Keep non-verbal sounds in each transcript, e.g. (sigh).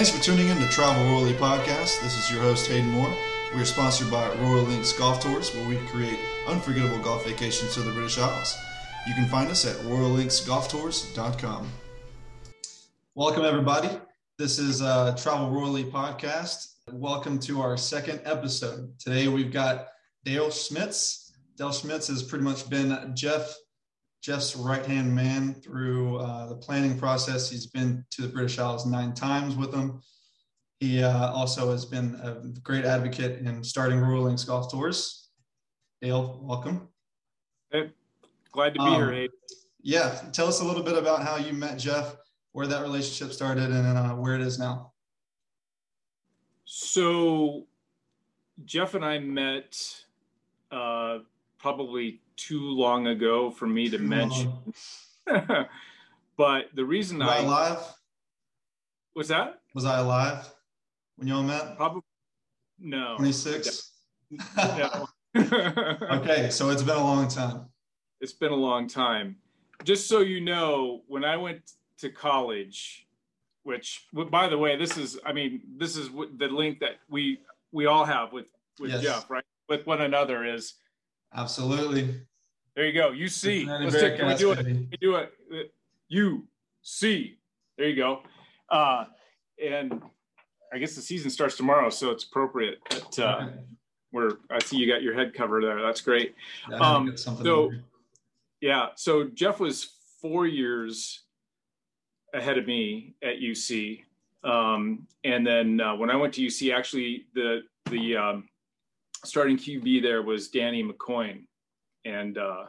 Thanks for tuning in to Travel Royally Podcast. This is your host, Hayden Moore. We are sponsored by Royal Links Golf Tours, where we create unforgettable golf vacations to the British Isles. You can find us at royallinksgolftours.com. Welcome, everybody. This is uh, Travel Royally Podcast. Welcome to our second episode. Today we've got Dale Schmitz. Dale Schmitz has pretty much been Jeff Jeff's right hand man through uh, the planning process. He's been to the British Isles nine times with them. He uh, also has been a great advocate in starting Royal Links Golf Tours. Dale, welcome. Hey, glad to be um, here, Abe. Yeah, tell us a little bit about how you met Jeff, where that relationship started, and uh, where it is now. So, Jeff and I met uh, probably too long ago for me to too mention. (laughs) but the reason was I, I alive was that was I alive when y'all met? Probably no. Twenty six. No. (laughs) (laughs) okay, so it's been a long time. It's been a long time. Just so you know, when I went to college, which by the way, this is I mean, this is the link that we we all have with with yes. Jeff, right? With one another is absolutely. There you go. You see. Let's take, can we do it? We do it. You see. There you go. Uh, and I guess the season starts tomorrow, so it's appropriate that uh, we're. I see you got your head cover there. That's great. Yeah, um, so, yeah. So Jeff was four years ahead of me at UC, um, and then uh, when I went to UC, actually the the um, starting QB there was Danny McCoy, and uh,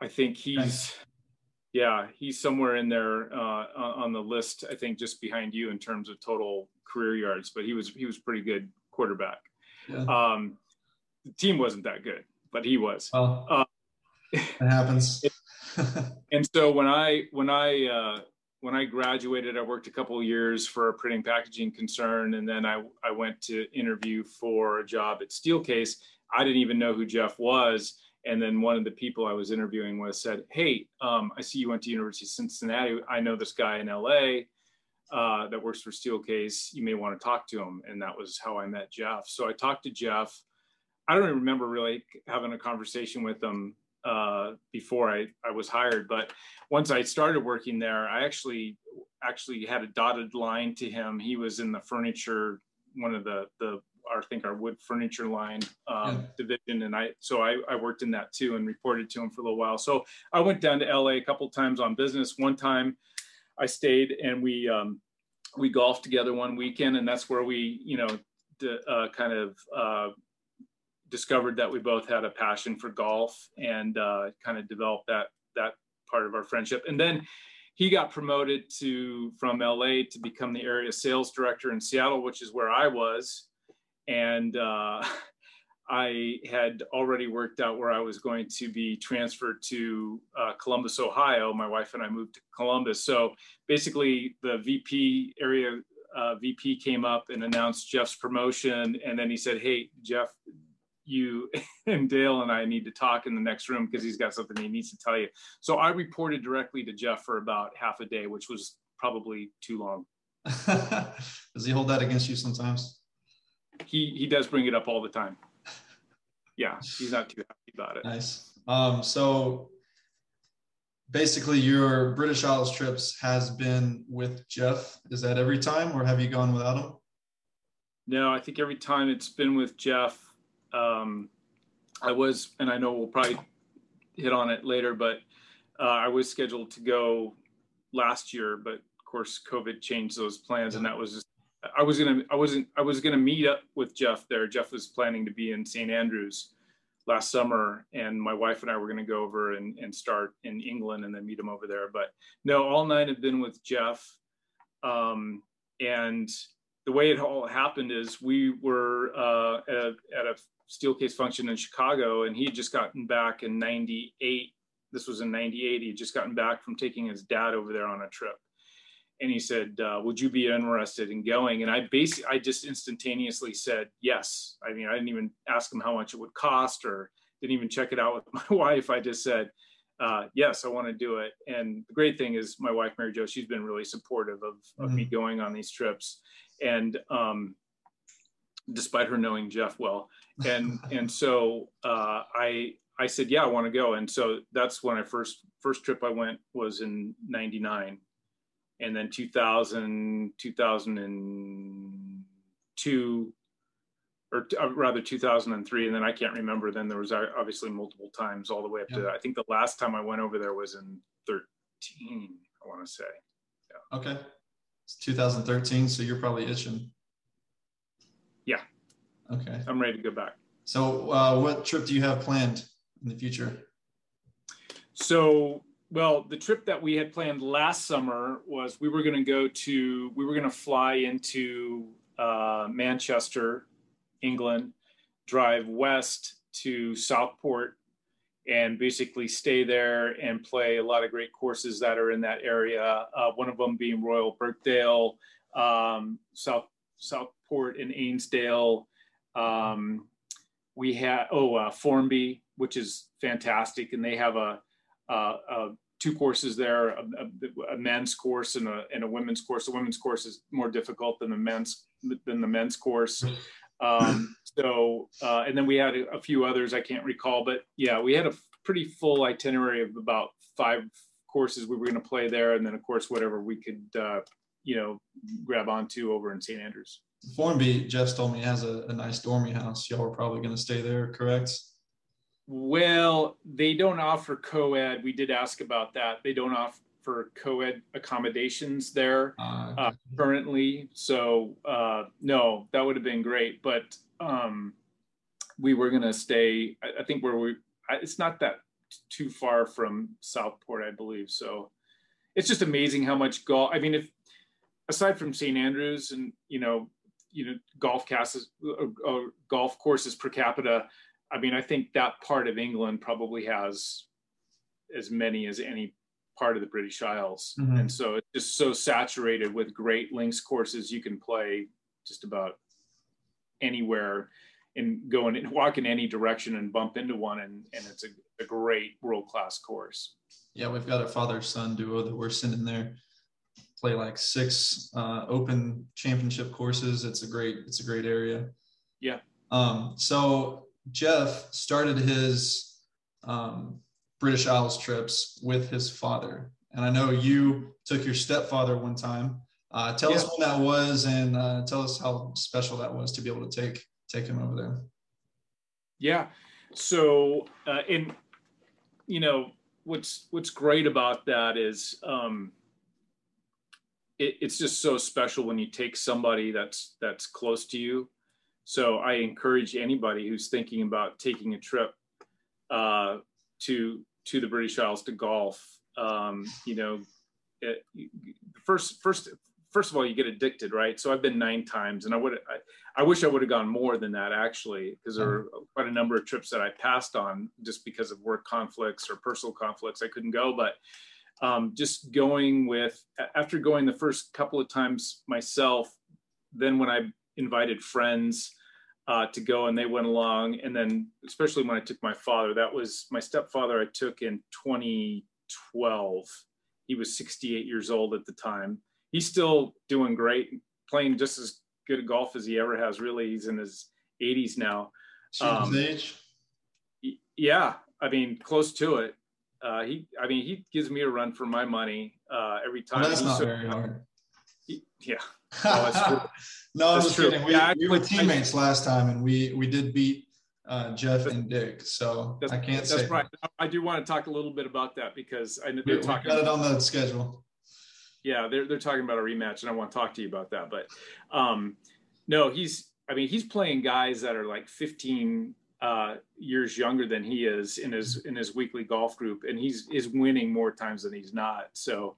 I think he's yeah he's somewhere in there uh, on the list. I think just behind you in terms of total career yards, but he was he was pretty good quarterback. Yeah. Um, the team wasn't that good, but he was. Well, uh, it happens. (laughs) and so when I when I uh, when I graduated, I worked a couple of years for a printing packaging concern, and then I I went to interview for a job at Steelcase. I didn't even know who Jeff was. And then one of the people I was interviewing with said, "Hey, um, I see you went to University of Cincinnati. I know this guy in LA uh, that works for Steelcase. You may want to talk to him." And that was how I met Jeff. So I talked to Jeff. I don't even remember really having a conversation with him uh, before I, I was hired, but once I started working there, I actually actually had a dotted line to him. He was in the furniture, one of the the our, I think our wood furniture line um, yeah. division, and I so I, I worked in that too and reported to him for a little while. So I went down to LA a couple times on business. One time, I stayed and we um, we golfed together one weekend, and that's where we you know the, uh, kind of uh, discovered that we both had a passion for golf and uh, kind of developed that that part of our friendship. And then he got promoted to from LA to become the area sales director in Seattle, which is where I was and uh, (laughs) I had already worked out where I was going to be transferred to uh, Columbus, Ohio. My wife and I moved to Columbus. So basically, the VP area uh, VP came up and announced Jeff's promotion, and then he said, "Hey, Jeff." You (laughs) and Dale and I need to talk in the next room because he's got something he needs to tell you. So I reported directly to Jeff for about half a day, which was probably too long. (laughs) Does he hold that against you sometimes? He he does bring it up all the time. Yeah, he's not too happy about it. Nice. Um, so basically, your British Isles trips has been with Jeff. Is that every time, or have you gone without him? No, I think every time it's been with Jeff. Um, I was, and I know we'll probably hit on it later, but uh, I was scheduled to go last year, but of course COVID changed those plans, and that was just I was gonna I wasn't I was gonna meet up with Jeff there. Jeff was planning to be in St. Andrews last summer, and my wife and I were gonna go over and, and start in England and then meet him over there. But no, all nine have been with Jeff. Um, and the way it all happened is we were uh, at, at a Steelcase function in Chicago, and he had just gotten back in '98. This was in '98. He had just gotten back from taking his dad over there on a trip and he said, uh, "Would you be interested in going?" And I basically, I just instantaneously said yes. I mean, I didn't even ask him how much it would cost, or didn't even check it out with (laughs) my wife. I just said, uh, yes, I want to do it. And the great thing is my wife, Mary Jo, she's been really supportive of, of mm-hmm. me going on these trips. And um, despite her knowing Jeff well. (laughs) And, and so uh, I, I said, yeah, I want to go. And so that's when I first, first trip I went was in 99 and then 2000, 2002, or uh, rather 2003 and then i can't remember then there was uh, obviously multiple times all the way up yeah. to i think the last time i went over there was in 13 i want to say. Yeah. okay. It's 2013 so you're probably itching. Yeah. Okay. I'm ready to go back. So uh, what trip do you have planned in the future? So well the trip that we had planned last summer was we were going to go to we were going to fly into uh, manchester England, drive west to Southport, and basically stay there and play a lot of great courses that are in that area. Uh, one of them being Royal Birkdale, um, South Southport and Ainsdale. Um, we had oh uh, Formby, which is fantastic, and they have a, a, a two courses there: a, a, men's course and a, and a women's course. The women's course is more difficult than the men's than the men's course. Um, so, uh, and then we had a, a, few others I can't recall, but yeah, we had a pretty full itinerary of about five courses we were going to play there, and then of course whatever we could, uh, you know, grab onto over in St. Andrews. Formby, Jeff told me has a, a nice dormy house. Y'all were probably going to stay there, correct? Well, they don't offer co-ed. We did ask about that. They don't offer for co-ed accommodations there uh, uh, currently. So uh, no, that would have been great. But um, we were going to stay. I, I, think where we. It's not that too far from Southport, I believe. So it's just amazing how much golf. I mean, if aside from St. Andrews and you know, you know, golf casts, uh, uh, golf courses per capita. I mean, I think that part of England probably has as many as any part of the British Isles. Mm-hmm. And so it's just so saturated with great links courses you can play just about anywhere and go and walk in any direction and bump into one and, and it's a, a great world class course. Yeah, we've got a father son duo that we're sending there play like six uh, open championship courses. It's a great it's a great area. Yeah. Um, so Jeff started his um, British Isles trips with his father. And I know you took your stepfather one time. Uh, tell yeah. us when that was, and uh, tell us how special that was to be able to take take him over there. Yeah. So, uh, and you know what's what's great about that is um, it, it's just so special when you take somebody that's that's close to you. So I encourage anybody who's thinking about taking a trip uh, to to the British Isles to golf. Um, you know, it, first first first of all, you get addicted, right? So I've been nine times, and I would I, I wish I would have gone more than that actually, because there were quite a number of trips that I passed on just because of work conflicts or personal conflicts. I couldn't go, but um, just going with after going the first couple of times myself, then when I invited friends uh, to go and they went along. And then, especially when I took my father, that was my stepfather I took in 2012. He was 68 years old at the time. He's still doing great, playing just as good at golf as he ever has, really. He's in his 80s now. Um, age? Yeah, I mean, close to it. Uh, he, I mean, he gives me a run for my money uh, every time. Well, that's not so, very hard. He, yeah, no, (laughs) no, that's true. kidding. We, yeah, we were teammates last time, and we we did beat uh, Jeff and Dick. So I can't that's say. That's right. I do want to talk a little bit about that because I know they're we, talking. got it on the schedule. Yeah, they're they're talking about a rematch, and I want to talk to you about that. But um, no, he's. I mean, he's playing guys that are like 15 uh, years younger than he is in his in his weekly golf group, and he's is winning more times than he's not. So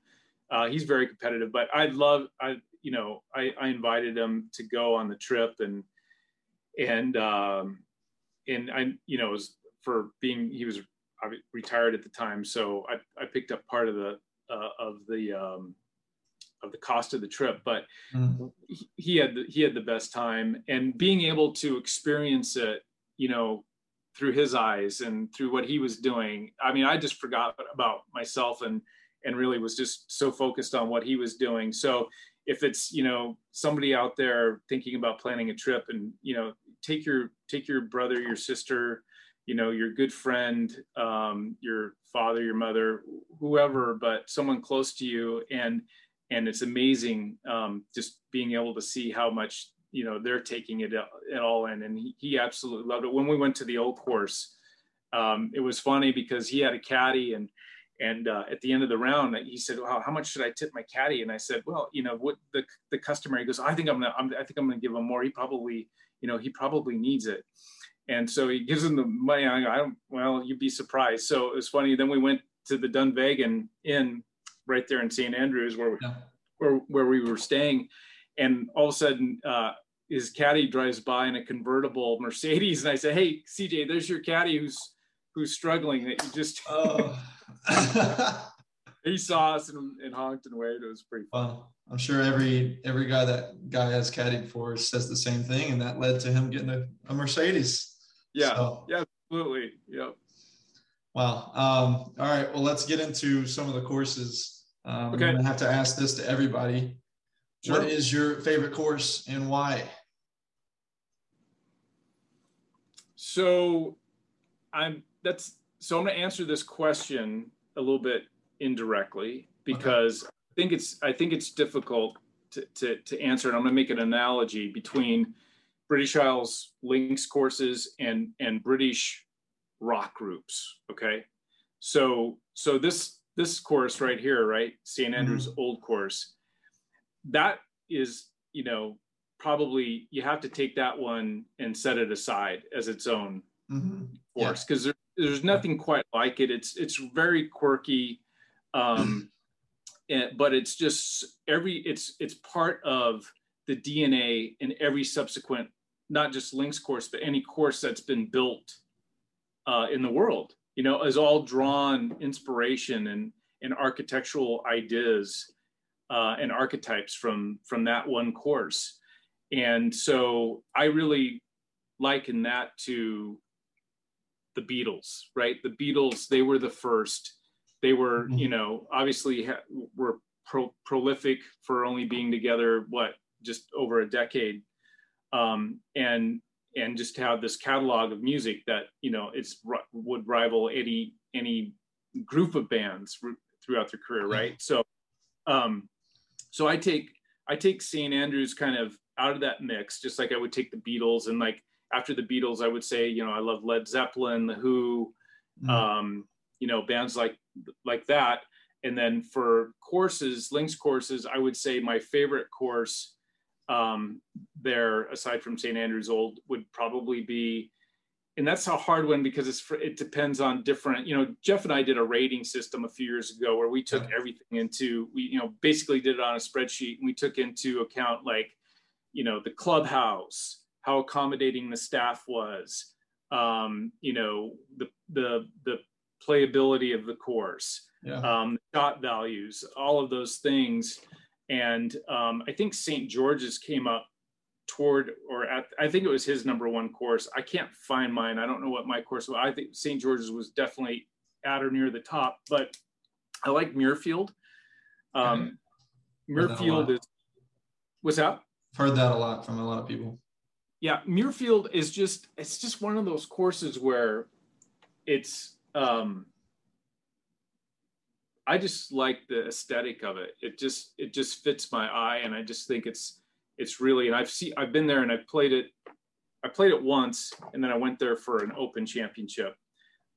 uh, he's very competitive. But I love I you know, I, I invited him to go on the trip and, and, um, and I, you know, was for being, he was retired at the time. So I, I picked up part of the, uh, of the, um, of the cost of the trip, but mm. he, he had the, he had the best time and being able to experience it, you know, through his eyes and through what he was doing. I mean, I just forgot about myself and and really was just so focused on what he was doing. So if it's you know somebody out there thinking about planning a trip and you know take your take your brother, your sister, you know your good friend, um, your father, your mother, whoever, but someone close to you and and it's amazing um, just being able to see how much you know they're taking it, it all in and he, he absolutely loved it when we went to the old course um, it was funny because he had a caddy and and uh, at the end of the round he said well, how much should i tip my caddy and i said well you know what the the customer he goes i think i'm gonna I'm, i think i'm gonna give him more he probably you know he probably needs it and so he gives him the money i, I don't well you'd be surprised so it was funny then we went to the dunvegan inn right there in st andrews where we, yeah. where, where we were staying and all of a sudden uh, his caddy drives by in a convertible Mercedes, and I said, "Hey, CJ, there's your caddy who's who's struggling. That you just." Oh. (laughs) (laughs) he saw us and, and, honked and waved. It was pretty fun. Well, I'm sure every every guy that guy has caddied for says the same thing, and that led to him getting a, a Mercedes. Yeah. So. Yeah. Absolutely. Yep. Wow. Um, all right. Well, let's get into some of the courses. Um, okay. I'm gonna have to ask this to everybody. Sure. What is your favorite course and why? So I'm that's so I'm going to answer this question a little bit indirectly because okay. I think it's I think it's difficult to, to, to answer and I'm going to make an analogy between British Isles links courses and and British rock groups. Okay, so so this this course right here, right, St Andrews mm-hmm. Old Course, that is you know probably you have to take that one and set it aside as its own mm-hmm. course because yeah. There, there's nothing quite like it. It's it's very quirky um (clears throat) and, but it's just every it's it's part of the dna in every subsequent not just links course but any course that's been built uh, in the world you know is all drawn inspiration and and architectural ideas uh, and archetypes from from that one course. And so i really liken that to the beatles right the beatles they were the first they were mm-hmm. you know obviously ha- were pro- prolific for only being together what just over a decade um, and and just have this catalog of music that you know it's would rival any any group of bands r- throughout their career right so um so I take I take St. Andrews kind of out of that mix, just like I would take the Beatles. And like after the Beatles, I would say, you know, I love Led Zeppelin, The Who, mm. um, you know, bands like like that. And then for courses, links courses, I would say my favorite course um, there, aside from St. Andrews Old, would probably be and that's a hard one because it's it depends on different you know jeff and i did a rating system a few years ago where we took everything into we you know basically did it on a spreadsheet and we took into account like you know the clubhouse how accommodating the staff was um, you know the the the playability of the course yeah. um, shot values all of those things and um, i think st george's came up toward or at, I think it was his number one course. I can't find mine. I don't know what my course was. I think St. George's was definitely at or near the top, but I like Muirfield. Um, Muirfield is what's that? Heard that a lot from a lot of people. Yeah, Muirfield is just it's just one of those courses where it's um I just like the aesthetic of it. It just it just fits my eye and I just think it's it's really, and I've seen, I've been there and I've played it. I played it once, and then I went there for an Open Championship,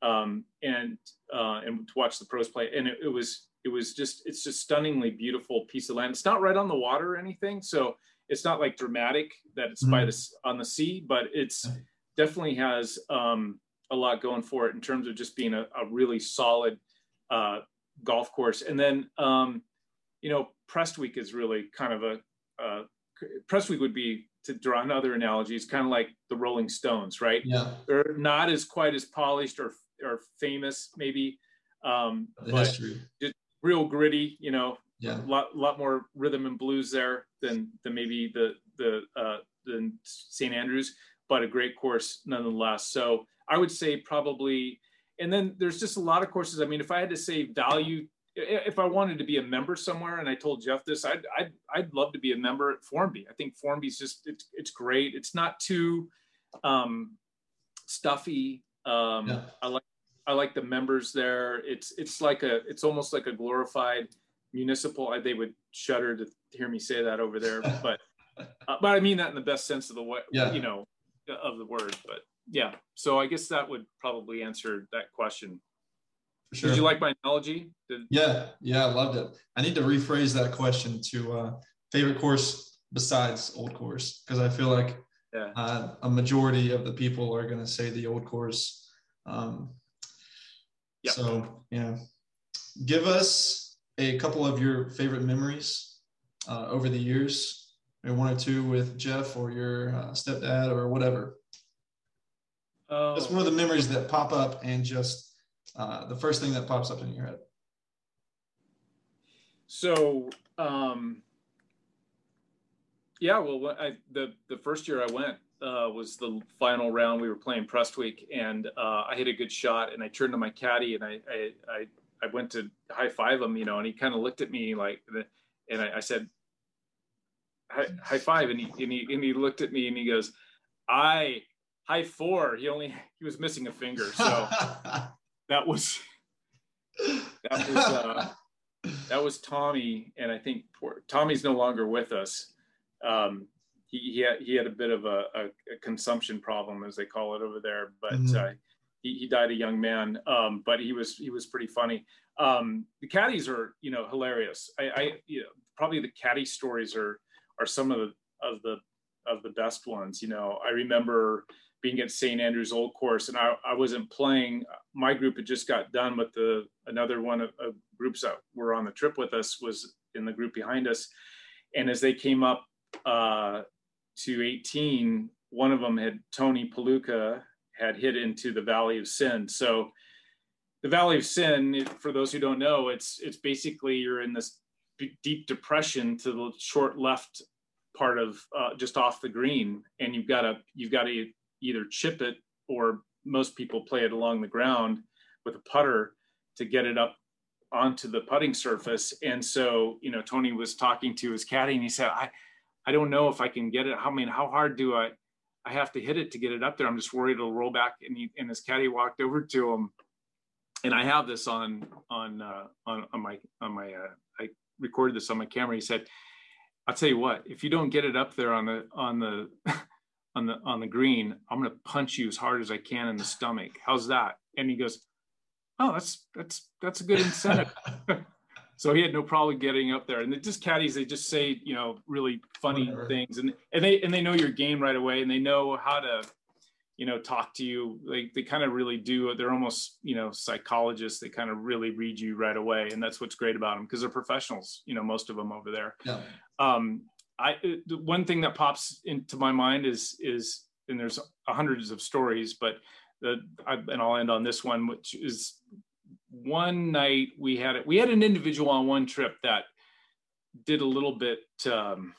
um, and uh, and to watch the pros play. And it, it was it was just it's just stunningly beautiful piece of land. It's not right on the water or anything, so it's not like dramatic that it's mm-hmm. by the on the sea, but it's definitely has um, a lot going for it in terms of just being a, a really solid uh, golf course. And then um, you know Prestwick is really kind of a, a Prestwick would be to draw another analogy. It's kind of like the Rolling Stones, right? Yeah, they're not as quite as polished or or famous, maybe, um, but history. just real gritty. You know, yeah, a lot lot more rhythm and blues there than than maybe the the uh, than St Andrews, but a great course nonetheless. So I would say probably, and then there's just a lot of courses. I mean, if I had to say value, if I wanted to be a member somewhere, and I told Jeff this, I'd I'd, I'd love to be a member at Formby. I think Formby's just it's it's great. It's not too um, stuffy. Um, yeah. I like I like the members there. It's it's like a it's almost like a glorified municipal. They would shudder to hear me say that over there, (laughs) but uh, but I mean that in the best sense of the way, yeah. you know, of the word. But yeah, so I guess that would probably answer that question. Sure. Did you like my analogy? Did... Yeah, yeah, I loved it. I need to rephrase that question to uh, favorite course besides old course because I feel like yeah. uh, a majority of the people are going to say the old course. Um. So yeah, give us a couple of your favorite memories uh, over the years, maybe one or two with Jeff or your uh, stepdad or whatever. Oh. That's one of the memories that pop up and just uh, the first thing that pops up in your head. So, um, yeah, well, I, the the first year I went uh, was the final round. We were playing Prestwick, and uh, I hit a good shot, and I turned to my caddy, and I I, I, I went to high five him, you know, and he kind of looked at me like, and I, I said, high, high five, and he, and he and he looked at me, and he goes, I high four. He only he was missing a finger, so (laughs) that was that was uh, that was Tommy, and I think poor, Tommy's no longer with us. Um, he he had, he had a bit of a, a, a, consumption problem, as they call it over there, but mm-hmm. uh, he, he died a young man. Um, but he was he was pretty funny. Um, the caddies are you know hilarious. I, I you know probably the caddy stories are are some of the of the of the best ones. You know, I remember being at St. Andrews Old Course, and I, I wasn't playing. My group had just got done, but the another one of, of, groups that were on the trip with us was in the group behind us. And as they came up uh, to 18, one of them had Tony Paluca had hit into the Valley of Sin. So the Valley of Sin, for those who don't know, it's it's basically you're in this deep depression to the short left part of uh, just off the green, and you've got to you've got to either chip it or most people play it along the ground with a putter to get it up onto the putting surface. And so, you know, Tony was talking to his caddy and he said, I, I don't know if I can get it. I mean, how hard do I, I have to hit it to get it up there. I'm just worried it'll roll back. And, he, and his caddy walked over to him. And I have this on, on, uh, on, on my, on my, uh, I recorded this on my camera. He said, I'll tell you what, if you don't get it up there on the, on the, (laughs) on the on the green i'm going to punch you as hard as i can in the stomach how's that and he goes oh that's that's that's a good incentive (laughs) so he had no problem getting up there. And just caddies they just say you know really funny Whatever. things. And and they and they know your game right away and they know how to you know talk to you. Like they kind of really do. They're almost you know psychologists. They kind of really read you right away and that's what's great about them because they're professionals you know most of them over there. Yeah. um, I the one thing that pops into my mind is is and there's hundreds of stories, but the I, and I'll end on this one, which is one night we had we had an individual on one trip that did a little bit um,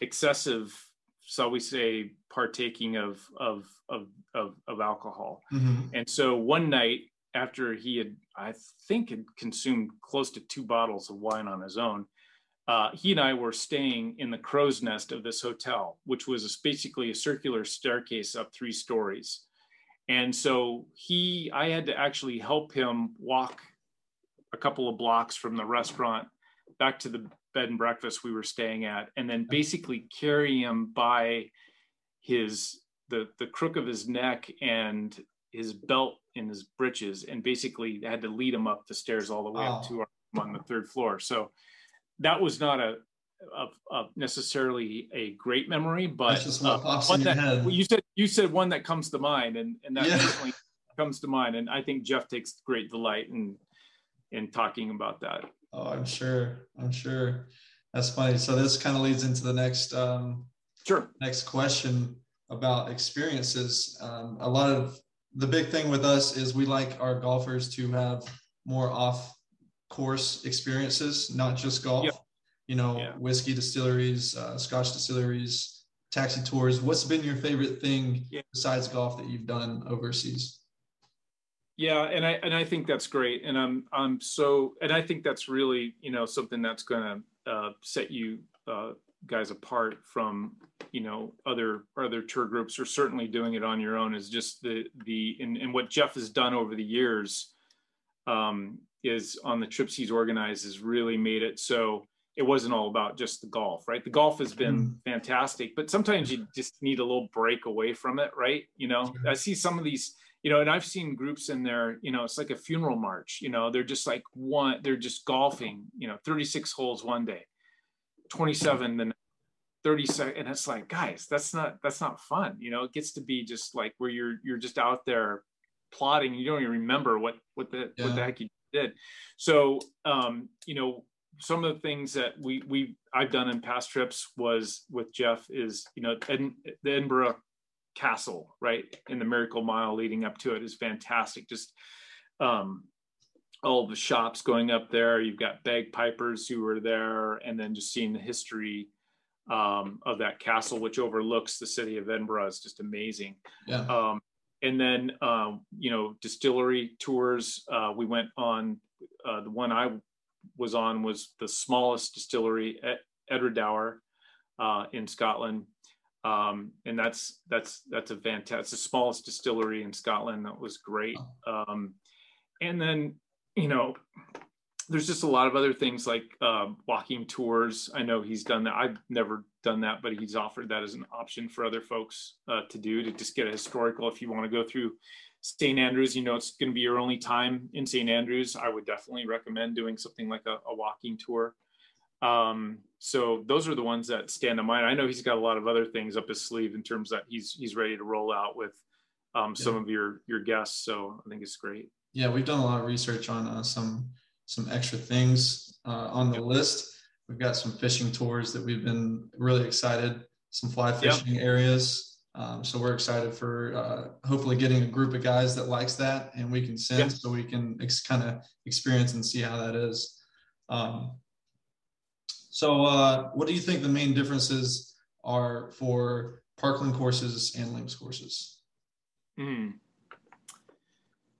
excessive, so we say, partaking of of of of, of alcohol, mm-hmm. and so one night after he had, I think, had consumed close to two bottles of wine on his own uh, he and I were staying in the crow's nest of this hotel, which was a, basically a circular staircase up three stories. And so he, I had to actually help him walk a couple of blocks from the restaurant back to the bed and breakfast we were staying at, and then basically carry him by his the the crook of his neck and his belt in his breeches, and basically had to lead him up the stairs all the way oh. up to our on the third floor. So that was not a, a, a necessarily a great memory, but uh, one that well, you said you said one that comes to mind, and and that yeah. comes to mind. And I think Jeff takes great delight in in talking about that. Oh, I'm sure. I'm sure. That's funny. So this kind of leads into the next um, sure next question about experiences. Um, a lot of the big thing with us is we like our golfers to have more off course experiences, not just golf. Yep. You know, yeah. whiskey distilleries, uh, Scotch distilleries, taxi tours. What's been your favorite thing yeah. besides golf that you've done overseas? Yeah, and I and I think that's great, and I'm I'm so and I think that's really you know something that's going to uh, set you uh, guys apart from you know other other tour groups or certainly doing it on your own is just the the and, and what Jeff has done over the years um, is on the trips he's organized has really made it so it wasn't all about just the golf, right? The golf has been mm. fantastic, but sometimes you just need a little break away from it, right? You know, I see some of these, you know, and I've seen groups in there, you know, it's like a funeral march, you know, they're just like one, they're just golfing, you know, 36 holes one day, 27 the 30 seconds. And it's like, guys, that's not, that's not fun. You know, it gets to be just like where you're, you're just out there plotting. You don't even remember what, what the, yeah. what the heck you did. So, um, you know, some of the things that we we I've done in past trips was with Jeff is you know Ed, the Edinburgh Castle right in the Miracle Mile leading up to it is fantastic. Just um, all the shops going up there. You've got bagpipers who were there, and then just seeing the history um, of that castle, which overlooks the city of Edinburgh, is just amazing. Yeah. Um, and then um, you know distillery tours. Uh, we went on uh, the one I was on was the smallest distillery at Edradour uh, in Scotland. Um, and that's that's that's a fantastic it's the smallest distillery in Scotland. That was great. Um, and then you know, there's just a lot of other things like uh, walking tours. I know he's done that. I've never done that, but he's offered that as an option for other folks uh, to do to just get a historical. If you want to go through St. Andrews, you know, it's going to be your only time in St. Andrews. I would definitely recommend doing something like a, a walking tour. Um, so those are the ones that stand to mind. I know he's got a lot of other things up his sleeve in terms that he's he's ready to roll out with um, some yeah. of your your guests. So I think it's great. Yeah, we've done a lot of research on uh, some some extra things uh, on the list. We've got some fishing tours that we've been really excited. Some fly fishing areas um, so we're excited for uh, hopefully getting a group of guys that likes that, and we can send yeah. so we can ex- kind of experience and see how that is. Um, so, uh, what do you think the main differences are for Parkland courses and links courses? Mm.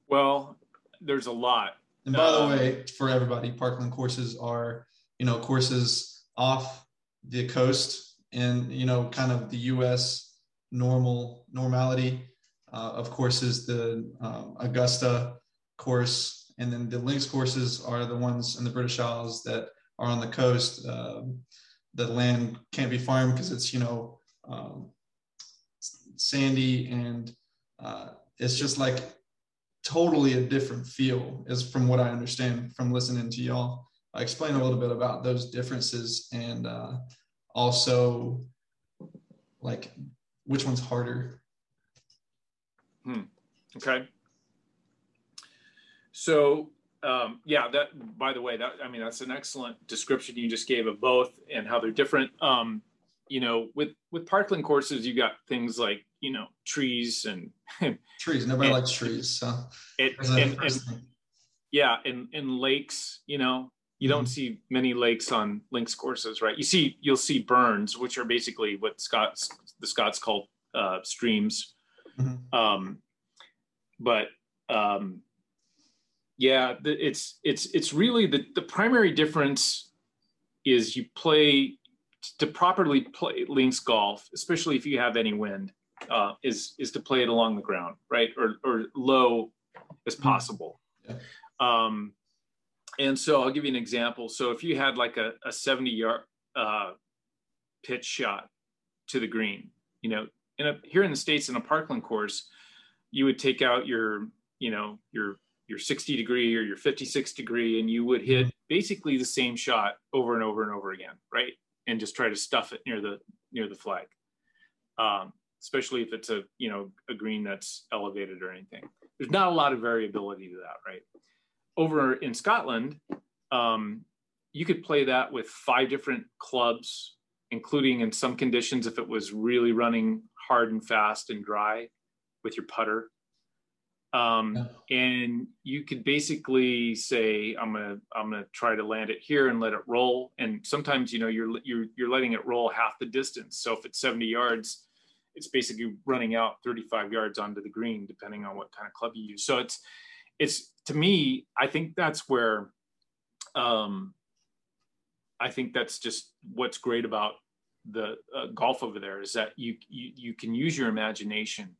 Well, there's a lot. And by the um, way, for everybody, Parkland courses are you know courses off the coast and you know kind of the U.S normal normality. Uh, of course, is the um, Augusta course, and then the links courses are the ones in the British Isles that are on the coast. Um, the land can't be farmed because it's you know um, sandy and uh, it's just like totally a different feel is from what I understand from listening to y'all. I explain a little bit about those differences and uh, also like which one's harder? Hmm. Okay. So um, yeah, that by the way, that I mean that's an excellent description you just gave of both and how they're different. Um, you know, with with parkland courses, you got things like you know trees and (laughs) trees. Nobody and, likes trees, so it, and, and yeah, and and lakes. You know, you mm-hmm. don't see many lakes on links courses, right? You see, you'll see burns, which are basically what Scots the Scots call uh, streams. Mm-hmm. Um, but um, yeah, the, it's it's it's really the the primary difference is you play to properly play links golf, especially if you have any wind, uh, is is to play it along the ground, right, or or low as mm-hmm. possible. Yeah. Um, and so I'll give you an example. So if you had like a, a 70 yard uh, pitch shot to the green, you know, in a, here in the states in a parkland course, you would take out your you know your your 60 degree or your 56 degree, and you would hit mm-hmm. basically the same shot over and over and over again, right? And just try to stuff it near the near the flag. Um, especially if it's a you know a green that's elevated or anything. There's not a lot of variability to that, right? Over in Scotland, um, you could play that with five different clubs, including in some conditions if it was really running hard and fast and dry with your putter. Um, and you could basically say, I'm gonna I'm gonna try to land it here and let it roll. And sometimes you know you're you're you're letting it roll half the distance. So if it's 70 yards, it's basically running out 35 yards onto the green, depending on what kind of club you use. So it's it's to me, I think that's where um, I think that's just what's great about the uh, golf over there is that you, you you can use your imagination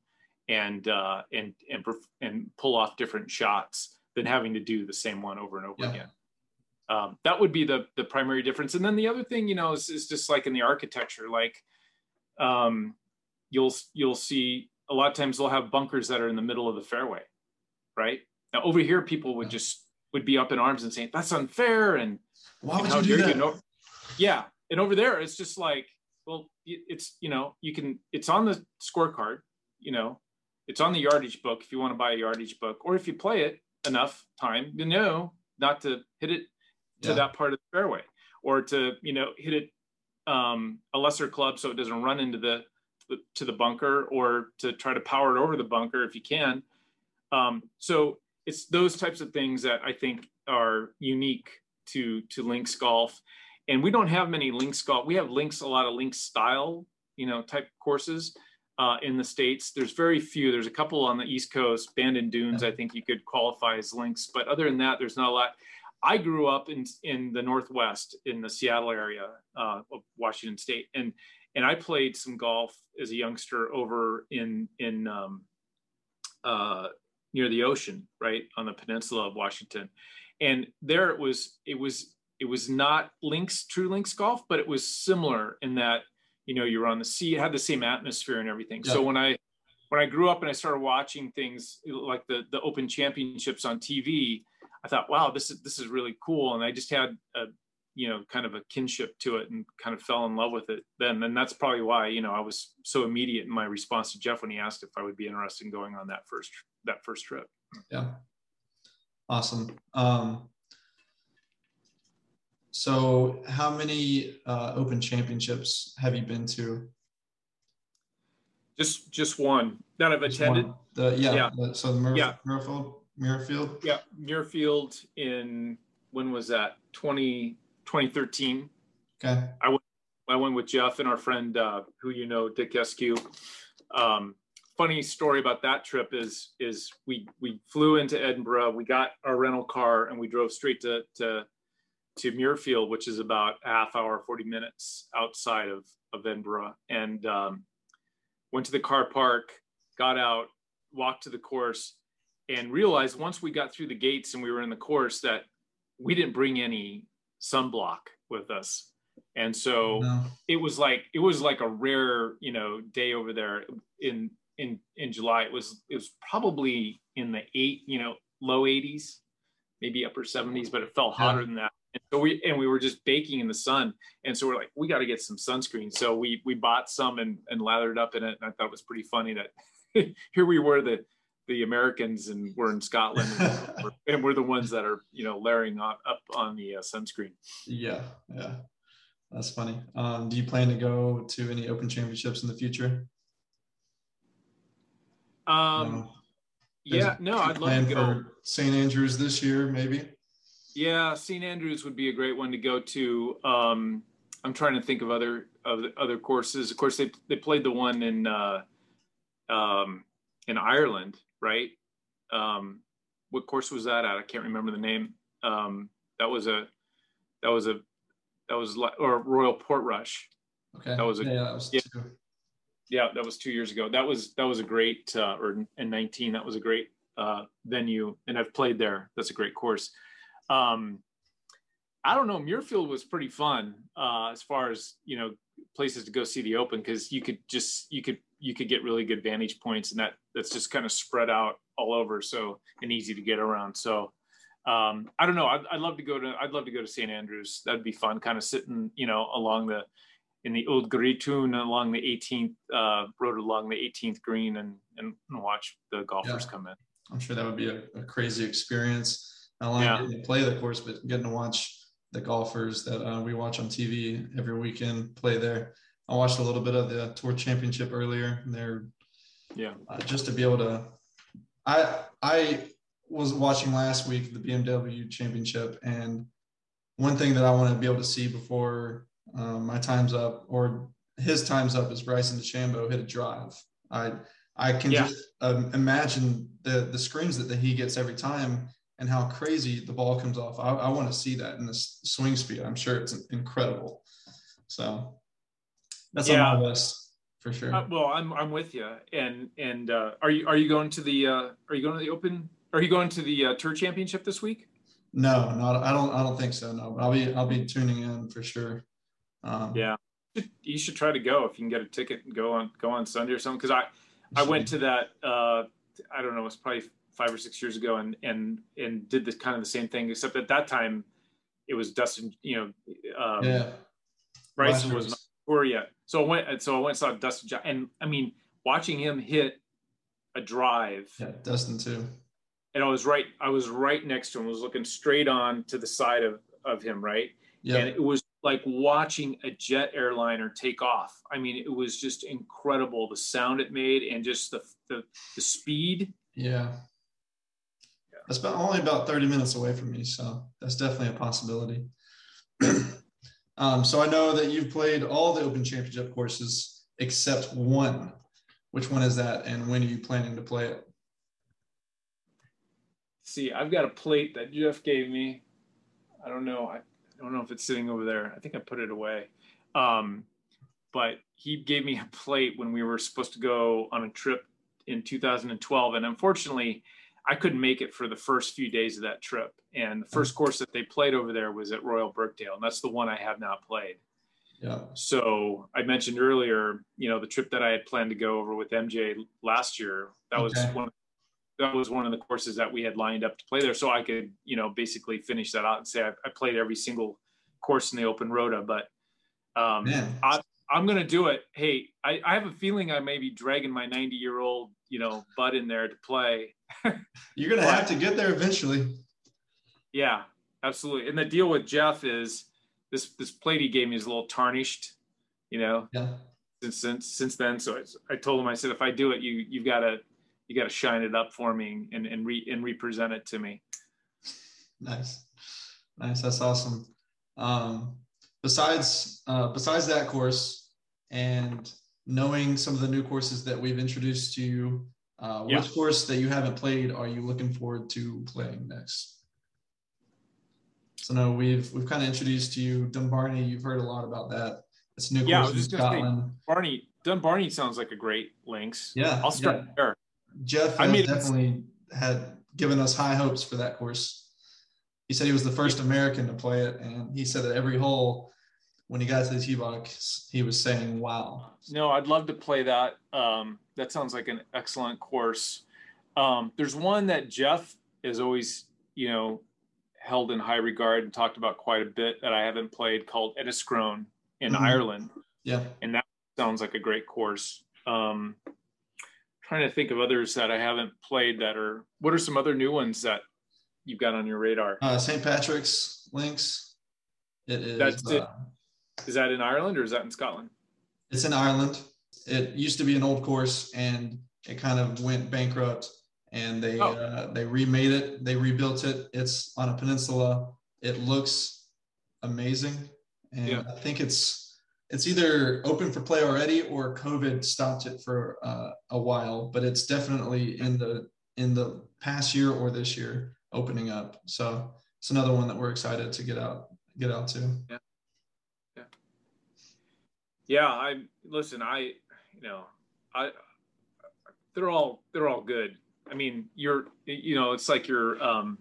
and uh, and and and pull off different shots than having to do the same one over and over yeah. again. Um, that would be the the primary difference. And then the other thing, you know, is, is just like in the architecture, like um, you'll you'll see a lot of times they'll have bunkers that are in the middle of the fairway, right? Now over here, people would just would be up in arms and saying that's unfair and why would you do that? You know, yeah, and over there, it's just like, well, it's you know, you can it's on the scorecard, you know, it's on the yardage book if you want to buy a yardage book, or if you play it enough time, you know not to hit it to yeah. that part of the fairway, or to you know hit it um, a lesser club so it doesn't run into the to the bunker, or to try to power it over the bunker if you can. Um, so it's those types of things that I think are unique to to links golf. And we don't have many links golf we have links a lot of links style you know type courses uh, in the states. There's very few there's a couple on the east coast bandon dunes i think you could qualify as links but other than that there's not a lot. I grew up in in the northwest in the seattle area uh, of washington state and and i played some golf as a youngster over in in um, uh, near the ocean right on the peninsula of washington. And there it was it was it was not links true links golf but it was similar in that you know you're on the sea it had the same atmosphere and everything. Yeah. so when i when i grew up and i started watching things like the the open championships on tv i thought wow this is this is really cool. And i just had a you know kind of a kinship to it and kind of fell in love with it then. And that's probably why you know i was so immediate in my response to jeff when he asked if i would be interested in going on that first that first trip yeah Awesome. Um, so, how many uh, Open Championships have you been to? Just just one that I've attended. The, yeah, yeah. The, so the Mur- yeah. Muirfield, Muirfield. Yeah, Muirfield in when was that? 20, 2013. Okay. I went I went with Jeff and our friend uh, who you know, Dick Eskew. Um, funny story about that trip is is we we flew into Edinburgh, we got our rental car, and we drove straight to to to Muirfield, which is about a half hour, forty minutes outside of of Edinburgh, and um, went to the car park, got out, walked to the course, and realized once we got through the gates and we were in the course that we didn't bring any sunblock with us and so no. it was like it was like a rare you know day over there in in in July. It was it was probably in the eight, you know, low 80s, maybe upper 70s, but it felt hotter yeah. than that. And so we and we were just baking in the sun. And so we're like, we got to get some sunscreen. So we we bought some and and lathered up in it. And I thought it was pretty funny that (laughs) here we were the the Americans and we're in Scotland and (laughs) we're, and we're the ones that are you know layering up, up on the uh, sunscreen. Yeah, yeah, that's funny. Um, do you plan to go to any Open Championships in the future? Um, yeah, no, I'd love to go. St. Andrews this year, maybe. Yeah, St. Andrews would be a great one to go to. Um, I'm trying to think of other of other courses. Of course, they they played the one in uh, um, in Ireland, right? Um, what course was that at? I can't remember the name. Um, that was a that was a that was like or Royal Portrush. Okay. That was a yeah, that was yeah, yeah, that was two years ago. That was that was a great, uh, or in 19, that was a great uh, venue, and I've played there. That's a great course. Um, I don't know. Muirfield was pretty fun uh, as far as you know places to go see the Open because you could just you could you could get really good vantage points, and that that's just kind of spread out all over, so and easy to get around. So um, I don't know. I'd, I'd love to go to I'd love to go to St Andrews. That'd be fun, kind of sitting you know along the in the old Grey Toon along the 18th uh, road along the 18th green and, and, watch the golfers yeah. come in. I'm sure that would be a, a crazy experience. Not only yeah. getting to play the course, but getting to watch the golfers that uh, we watch on TV every weekend play there. I watched a little bit of the Tour Championship earlier, and they're yeah, uh, just to be able to I I was watching last week the BMW Championship, and one thing that I want to be able to see before um, my time's up or his time's up is Bryson DeChambeau hit a drive. I I can yeah. just um, imagine the the screens that, that he gets every time and how crazy the ball comes off. I, I want to see that in this swing speed. I'm sure it's incredible. So that's yeah. on my list for sure. Uh, well, I'm I'm with you. And and uh, are you are you going to the uh, are you going to the Open? Are you going to the uh, Tour Championship this week? No, not I don't I don't think so. No, but I'll be I'll be tuning in for sure. Um, yeah, you should try to go if you can get a ticket and go on go on Sunday or something. Because I I went to that uh, I don't know it's probably five or six years ago and and and did this kind of the same thing except at that time it was Dustin you know um, yeah. Bryson was not tour yet. So I went so I went and saw Dustin and I mean watching him hit a drive yeah Dustin too. and I was right I was right next to him I was looking straight on to the side of of him right? Yeah. and it was like watching a jet airliner take off. I mean, it was just incredible the sound it made and just the the, the speed. Yeah. yeah. That's about only about 30 minutes away from me, so that's definitely a possibility. (clears throat) um, so I know that you've played all the Open Championship courses except one. Which one is that, and when are you planning to play it? See, I've got a plate that Jeff gave me. I don't know. I I don't know if it's sitting over there. I think I put it away. Um, but he gave me a plate when we were supposed to go on a trip in 2012. And unfortunately, I couldn't make it for the first few days of that trip. And the first course that they played over there was at Royal Birkdale. And that's the one I have not played. Yeah. So I mentioned earlier, you know, the trip that I had planned to go over with MJ last year, that okay. was one of that was one of the courses that we had lined up to play there. So I could, you know, basically finish that out and say I, I played every single course in the Open Rota. But um, I, am going to do it. Hey, I, I, have a feeling I may be dragging my 90 year old, you know, butt in there to play. (laughs) You're going to have to get there eventually. Yeah, absolutely. And the deal with Jeff is this this plate he gave me is a little tarnished, you know. Yeah. Since since since then, so I, I told him I said if I do it, you you've got to you got to shine it up for me and and re and represent it to me. Nice, nice. That's awesome. Um, besides uh, besides that course and knowing some of the new courses that we've introduced to you, uh, yeah. which course that you haven't played are you looking forward to playing next? So no, we've we've kind of introduced to you Dumbarnie. You've heard a lot about that. It's new yeah, course in Scotland. Say, Barney Dumbarnie sounds like a great links. Yeah, I'll start yeah. there. Jeff I mean, definitely had given us high hopes for that course. He said he was the first American to play it, and he said that every hole, when he got to the tee box, he was saying, "Wow." No, I'd love to play that. Um, that sounds like an excellent course. Um, there's one that Jeff is always, you know, held in high regard and talked about quite a bit that I haven't played called Enniscrone in mm-hmm. Ireland. Yeah, and that sounds like a great course. Um, trying to think of others that I haven't played that are. What are some other new ones that you've got on your radar? Uh, St. Patrick's Links. It is. That's it. Uh, is that in Ireland or is that in Scotland? It's in Ireland. It used to be an old course and it kind of went bankrupt and they oh. uh, they remade it. They rebuilt it. It's on a peninsula. It looks amazing, and yeah. I think it's it's either open for play already or COVID stopped it for uh, a while, but it's definitely in the in the past year or this year opening up. So it's another one that we're excited to get out get out to. Yeah. Yeah. Yeah. I listen, I you know, I they're all they're all good. I mean, you're you know, it's like you're um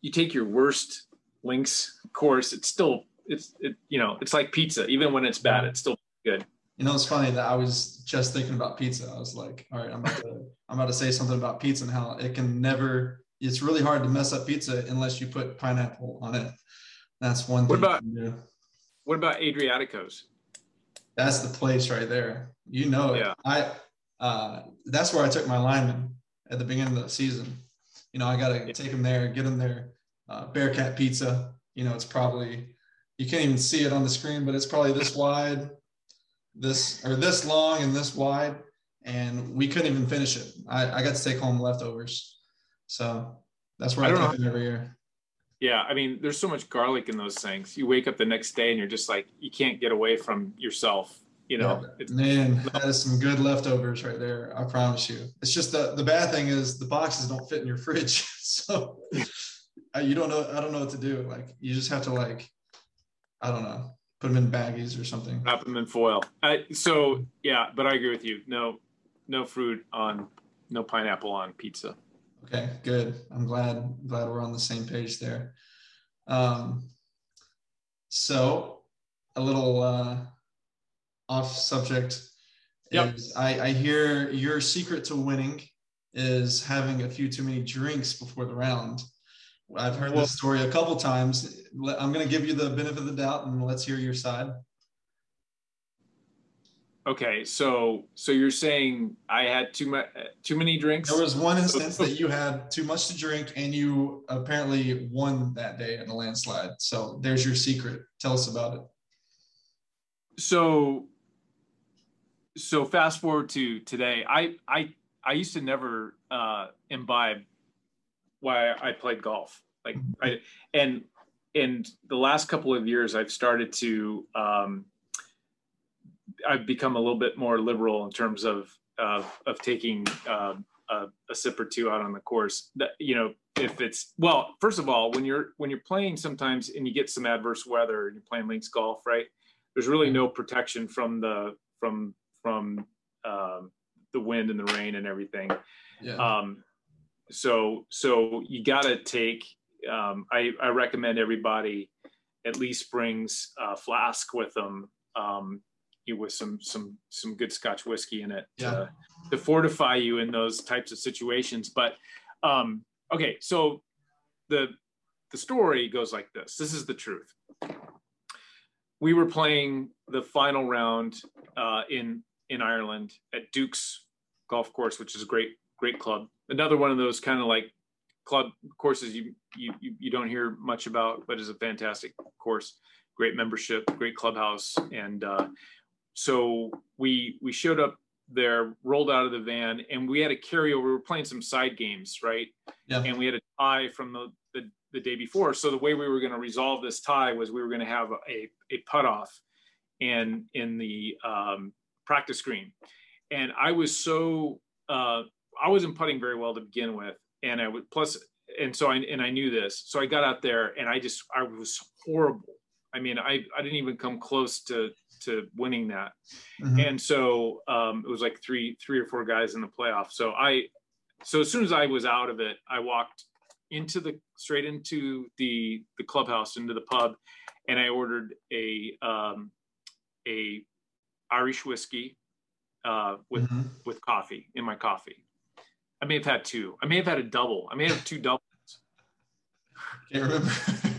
you take your worst links course, it's still it's it you know it's like pizza. Even when it's bad, it's still good. You know, it's funny that I was just thinking about pizza. I was like, all right, I'm about to I'm about to say something about pizza and how it can never. It's really hard to mess up pizza unless you put pineapple on it. That's one thing. What about what about Adriatico's? That's the place right there. You know it. Yeah. I uh, that's where I took my lineman at the beginning of the season. You know, I got to yeah. take them there, get them there. Uh, Bearcat Pizza. You know, it's probably you can't even see it on the screen, but it's probably this wide, this or this long and this wide. and we couldn't even finish it. I, I got to take home leftovers, so that's where I, I take every year. Yeah, I mean, there's so much garlic in those things. You wake up the next day and you're just like, you can't get away from yourself. You know, yeah, man, that is some good leftovers right there. I promise you. It's just the the bad thing is the boxes don't fit in your fridge, (laughs) so (laughs) you don't know. I don't know what to do. Like, you just have to like, I don't know, put them in baggies or something. Wrap them in foil. I, so yeah, but I agree with you. No, no fruit on, no pineapple on pizza. Okay, good. I'm glad glad we're on the same page there. Um, so a little uh, off subject yep. is I, I hear your secret to winning is having a few too many drinks before the round. I've heard well, this story a couple times. I'm going to give you the benefit of the doubt and let's hear your side. Okay, so so you're saying I had too much, too many drinks? There was one instance (laughs) that you had too much to drink, and you apparently won that day in a landslide. So there's your secret. Tell us about it. So, so fast forward to today. I I I used to never uh, imbibe why I played golf. Like I and and the last couple of years, I've started to. Um, I've become a little bit more liberal in terms of of, of taking uh, a, a, sip or two out on the course. That you know, if it's well, first of all, when you're when you're playing sometimes and you get some adverse weather and you're playing links golf, right? There's really no protection from the from from um, the wind and the rain and everything. Yeah. Um, so so you got to take. Um, I I recommend everybody at least brings a flask with them um, you with some some some good Scotch whiskey in it yeah. to, to fortify you in those types of situations. But um, okay, so the the story goes like this. This is the truth. We were playing the final round uh, in in Ireland at Duke's golf course, which is a great great club. Another one of those kind of like club courses you, you you don't hear much about, but is a fantastic course. Great membership, great clubhouse, and uh, so we we showed up there, rolled out of the van, and we had a carryover. We were playing some side games, right? Yeah. And we had a tie from the, the, the day before. So the way we were going to resolve this tie was we were going to have a, a putt off and in the um, practice green. And I was so uh, I wasn't putting very well to begin with, and I would plus and so I and I knew this. So I got out there and I just I was horrible. I mean, I I didn't even come close to to winning that. Mm-hmm. And so um, it was like three three or four guys in the playoff. So I so as soon as I was out of it, I walked into the straight into the the clubhouse into the pub, and I ordered a um, a Irish whiskey uh, with mm-hmm. with coffee in my coffee. I may have had two. I may have had a double. I may have two doubles. Can't remember. (laughs)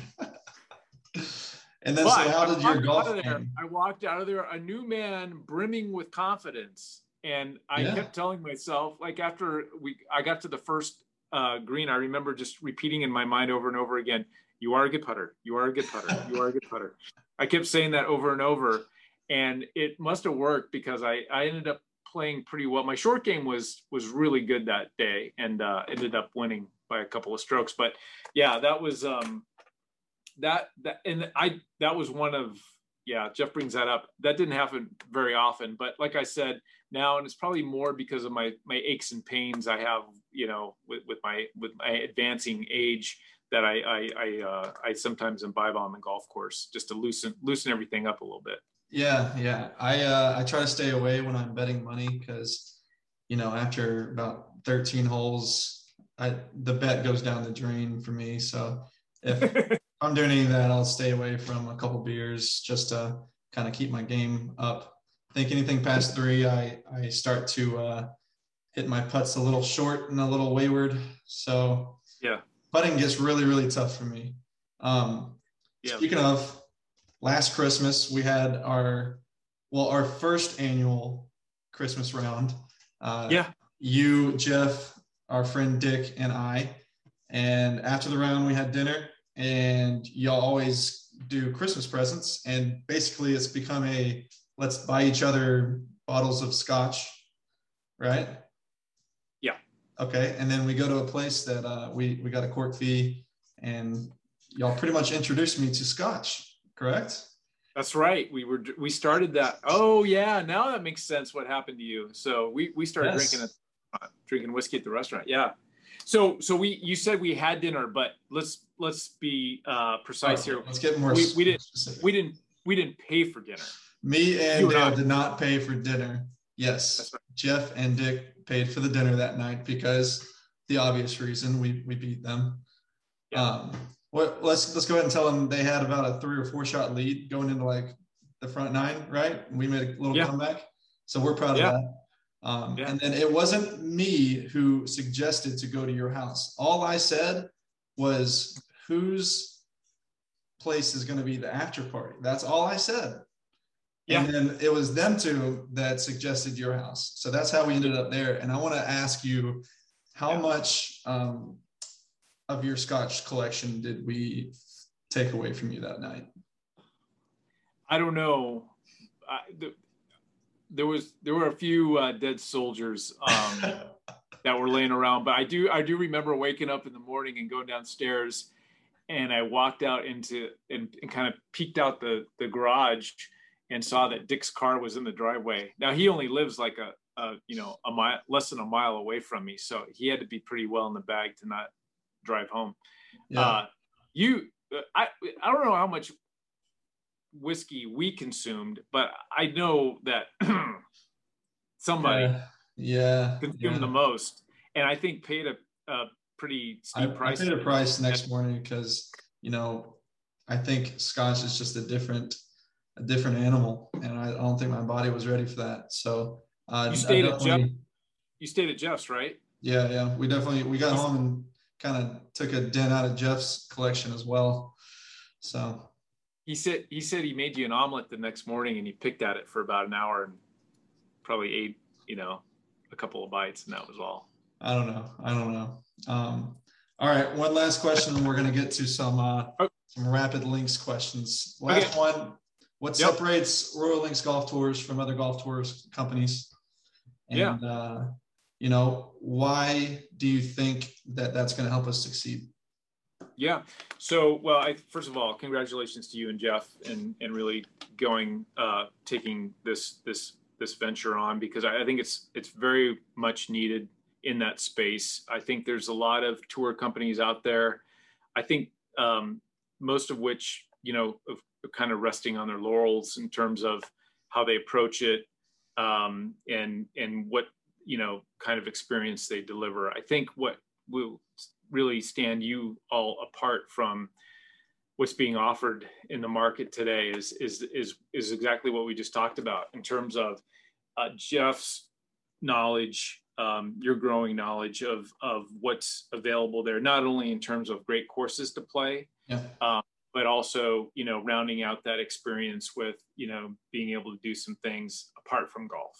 And then, but so how did your golf? There, I walked out of there a new man, brimming with confidence, and I yeah. kept telling myself, like after we, I got to the first uh, green, I remember just repeating in my mind over and over again, "You are a good putter. You are a good putter. You are a good putter." I kept saying that over and over, and it must have worked because I, I ended up playing pretty well. My short game was was really good that day, and uh, ended up winning by a couple of strokes. But yeah, that was um, that that and I that was one of yeah Jeff brings that up. That didn't happen very often, but like I said now, and it's probably more because of my my aches and pains I have you know with, with my with my advancing age that I I I, uh, I sometimes imbibe on the golf course just to loosen loosen everything up a little bit. Yeah, yeah. I uh, I try to stay away when I'm betting money because you know after about 13 holes, I the bet goes down the drain for me. So if (laughs) I'm doing any of that, I'll stay away from a couple beers just to kind of keep my game up. I think anything past three, I, I start to uh, hit my putts a little short and a little wayward. So yeah, putting gets really, really tough for me. Um, yeah. Speaking of, last Christmas we had our well our first annual Christmas round. Uh, yeah, you, Jeff, our friend Dick, and I. And after the round, we had dinner and y'all always do Christmas presents. And basically, it's become a let's buy each other bottles of scotch, right? Yeah. Okay, and then we go to a place that uh, we we got a court fee, and y'all pretty much introduced me to Scotch, correct? That's right. We were we started that. Oh yeah, now that makes sense. What happened to you? So we we started yes. drinking a, uh, drinking whiskey at the restaurant. Yeah. So so we you said we had dinner, but let's let's be uh, precise right, here. Let's get more. We, we didn't specific. we didn't we didn't pay for dinner. Me and Dale did not pay for dinner. Yes, right. Jeff and Dick paid for the dinner that night because the obvious reason we we beat them. Yeah. Um, what, let's let's go ahead and tell them they had about a three or four shot lead going into like the front nine, right? We made a little yeah. comeback, so we're proud yeah. of that. Um, yeah. And then it wasn't me who suggested to go to your house. All I said was, "Whose place is going to be the after party?" That's all I said. Yeah. And then it was them two that suggested your house. So that's how we ended up there. And I want to ask you, how much um, of your Scotch collection did we take away from you that night? I don't know. I, the, there was there were a few uh, dead soldiers um, (laughs) that were laying around, but I do I do remember waking up in the morning and going downstairs, and I walked out into and, and kind of peeked out the the garage and saw that Dick's car was in the driveway. Now he only lives like a, a you know a mile less than a mile away from me, so he had to be pretty well in the bag to not drive home. Yeah. Uh, you, I, I don't know how much whiskey we consumed, but I know that (clears throat) somebody yeah, yeah consumed yeah. the most, and I think paid a, a pretty steep I, price. I paid a price next morning because you know I think Scotch is just a different a different animal, and I, don't think my body was ready for that. So uh, you stayed at Jeff. You stayed at Jeff's, right? Yeah, yeah. We definitely we got home and kind of took a dent out of Jeff's collection as well. So he said he said he made you an omelet the next morning and he picked at it for about an hour and probably ate you know a couple of bites and that was all. I don't know. I don't know. Um, all right, one last question. We're going to get to some uh, oh. some rapid links questions. Last okay. one. What yep. separates Royal Links Golf Tours from other golf tours companies? And, yeah. Uh, you know, why do you think that that's going to help us succeed? Yeah. So, well, I, first of all, congratulations to you and Jeff, and and really going, uh, taking this this this venture on because I, I think it's it's very much needed in that space. I think there's a lot of tour companies out there. I think um, most of which, you know, kind of resting on their laurels in terms of how they approach it um, and and what you know kind of experience they deliver i think what will really stand you all apart from what's being offered in the market today is is is is exactly what we just talked about in terms of uh, jeff's knowledge um, your growing knowledge of of what's available there not only in terms of great courses to play yeah. um, but also you know rounding out that experience with you know being able to do some things apart from golf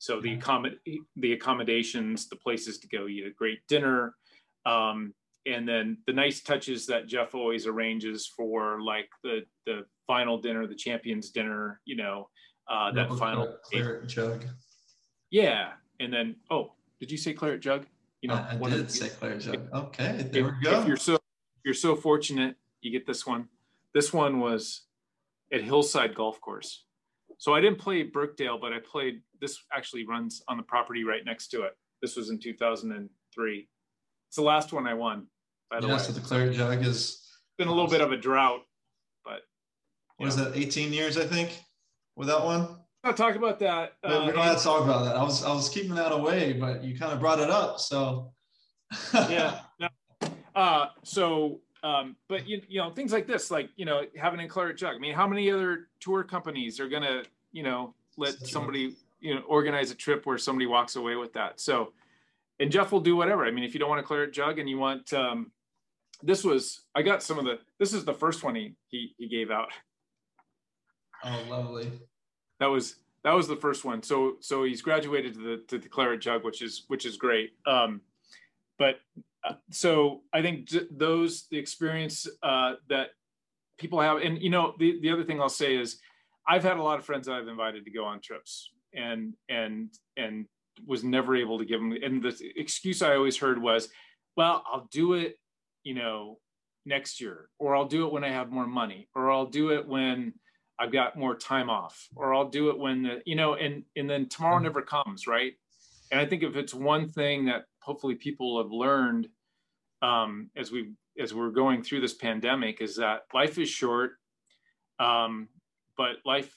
so the accommod- the accommodations, the places to go eat a great dinner, um, and then the nice touches that Jeff always arranges for like the the final dinner, the champions dinner, you know, uh, that final claret jug. Yeah, and then oh, did you say claret jug? You know, I, I did say claret jug. (laughs) Okay, there if, we go. If you're so you're so fortunate, you get this one. This one was at Hillside Golf Course. So I didn't play Birkdale, but I played. This actually runs on the property right next to it. This was in 2003. It's the last one I won. By the yeah, way, so the claret jug is been a little bit of a drought, but what is that? 18 years, I think, with that one. I'll talk about that. Uh, we don't have to talk about that. I was I was keeping that away, but you kind of brought it up, so. yeah. (laughs) No. Uh, so um, but you, you know things like this, like you know having a claret jug. I mean, how many other tour companies are gonna you know let somebody you know organize a trip where somebody walks away with that? So, and Jeff will do whatever. I mean, if you don't want a claret jug and you want um, this was I got some of the this is the first one he he, he gave out. Oh, lovely. That was that was the first one. So so he's graduated to the to the claret jug, which is which is great. Um, but so I think those the experience uh, that people have, and you know, the the other thing I'll say is, I've had a lot of friends that I've invited to go on trips, and and and was never able to give them. And the excuse I always heard was, "Well, I'll do it, you know, next year, or I'll do it when I have more money, or I'll do it when I've got more time off, or I'll do it when the, you know." And and then tomorrow mm-hmm. never comes, right? And I think if it's one thing that hopefully people have learned um, as we as we're going through this pandemic is that life is short, um, but life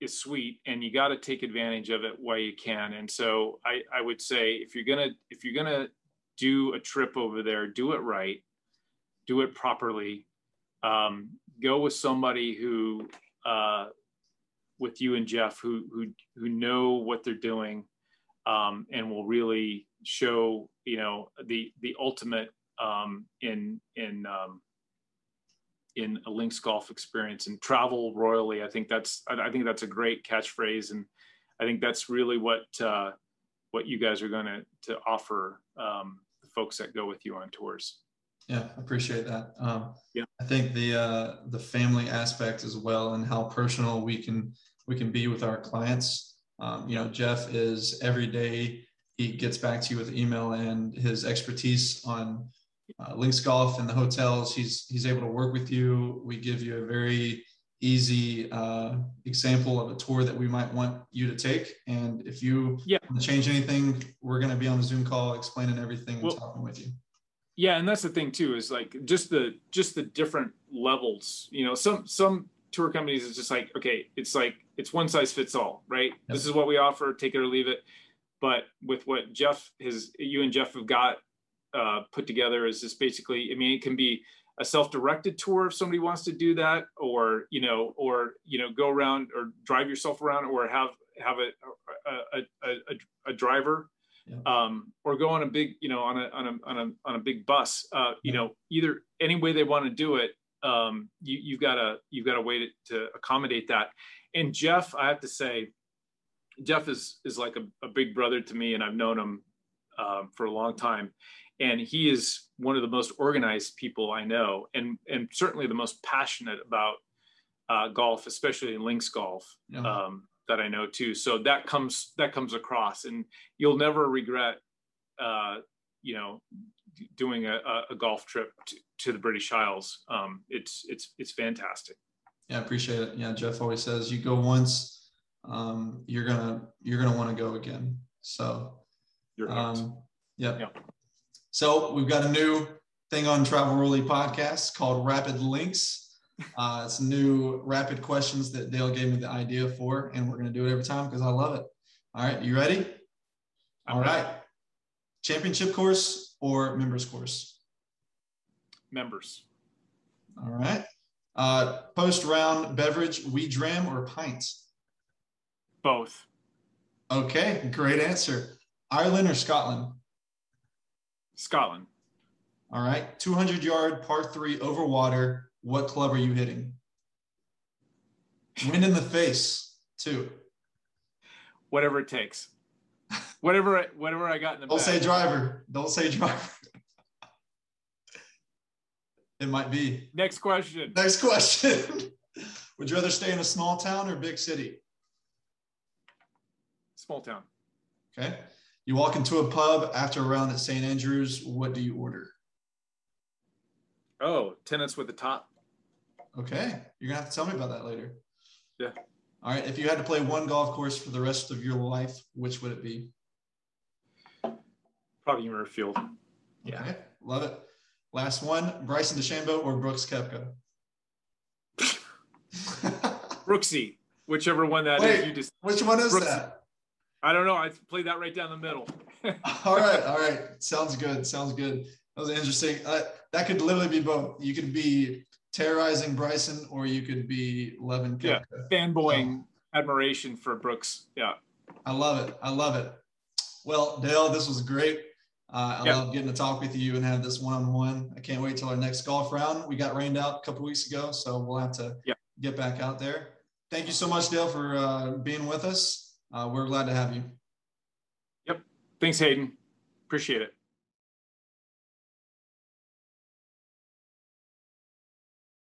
is sweet and you got to take advantage of it while you can. And so I, I would say if you're gonna if you're gonna do a trip over there do it right do it properly um, go with somebody who uh, with you and jeff who who who know what they're doing um, and will really show you know the the ultimate um, in in um, in a links golf experience and travel royally. I think that's I think that's a great catchphrase, and I think that's really what uh, what you guys are going to to offer um, the folks that go with you on tours. Yeah, appreciate that. Um, yeah, I think the uh, the family aspect as well, and how personal we can we can be with our clients. Um, you know, Jeff is every day he gets back to you with email and his expertise on uh, Links Golf and the hotels. He's he's able to work with you. We give you a very easy uh, example of a tour that we might want you to take. And if you yeah. want to change anything, we're going to be on a Zoom call explaining everything and well, talking with you. Yeah, and that's the thing too is like just the just the different levels. You know, some some tour companies is just like okay, it's like it's one size fits all, right? Yep. This is what we offer, take it or leave it. But with what Jeff has, you and Jeff have got uh, put together is just basically, I mean, it can be a self-directed tour if somebody wants to do that, or you know, or you know, go around or drive yourself around, or have have a a, a, a, a driver, yeah. um, or go on a big, you know, on a on a on a on a big bus. Uh, you know, either any way they want to do it, um, you you've got a you've got a way to, to accommodate that. And Jeff, I have to say, Jeff is is like a, a big brother to me, and I've known him um, for a long time and he is one of the most organized people I know, and and certainly the most passionate about uh, golf, especially in links golf, um, that I know too. So that comes that comes across, and you'll never regret, uh, you know, doing a, a golf trip to, to, the British Isles. Um, it's it's it's fantastic. Yeah, I appreciate it. Yeah, Jeff always says you go once, um, you're gonna you're gonna want to go again. So, you're um, yeah. yeah. So we've got a new thing on Travel Royally podcast called Rapid Links. Uh, it's new rapid questions that Dale gave me the idea for, and we're going to do it every time because I love it. All right, you ready? All right. Championship course or members course? Members. All right. Uh, Post round beverage, we dram or pints? Both. Okay, great answer. Ireland or Scotland? Scotland. All right. 200 yard par three over water. What club are you hitting? Wind in the face, two. Whatever it takes. Whatever, whatever I got in the. Don't bag. say driver. Don't say driver. it might be. Next question. Next question. (laughs) Would you rather stay in a small town or big city? Small town. Okay. You walk into a pub after a round at St. Andrews. What do you order? Oh, Tennent's with the top. Okay. You're going to have to tell me about that later. Yeah. All right. If you had to play one golf course for the rest of your life, which would it be? Probably Muirfield. Yeah. Okay. Love it. Last one Bryson DeChambeau or Brooks Koepka? (laughs) Brooksy, which,ever one that Wait, is. You just which one is Brooksy. that? I don't know. I played that right down the middle. (laughs) all right, all right. Sounds good. Sounds good. That was interesting. Uh, that could literally be both. You could be terrorizing Bryson, or you could be loving. Yeah, fanboying admiration for Brooks. Yeah, I love it. I love it. Well, Dale, this was great. Uh, I yeah. love getting to talk with you and have this one-on-one. I can't wait till our next golf round. We got rained out a couple weeks ago, so we'll have to yeah. get back out there. Thank you so much, Dale, for uh, being with us uh, we're glad to have you. Yep. Thanks, Hayden. Appreciate it.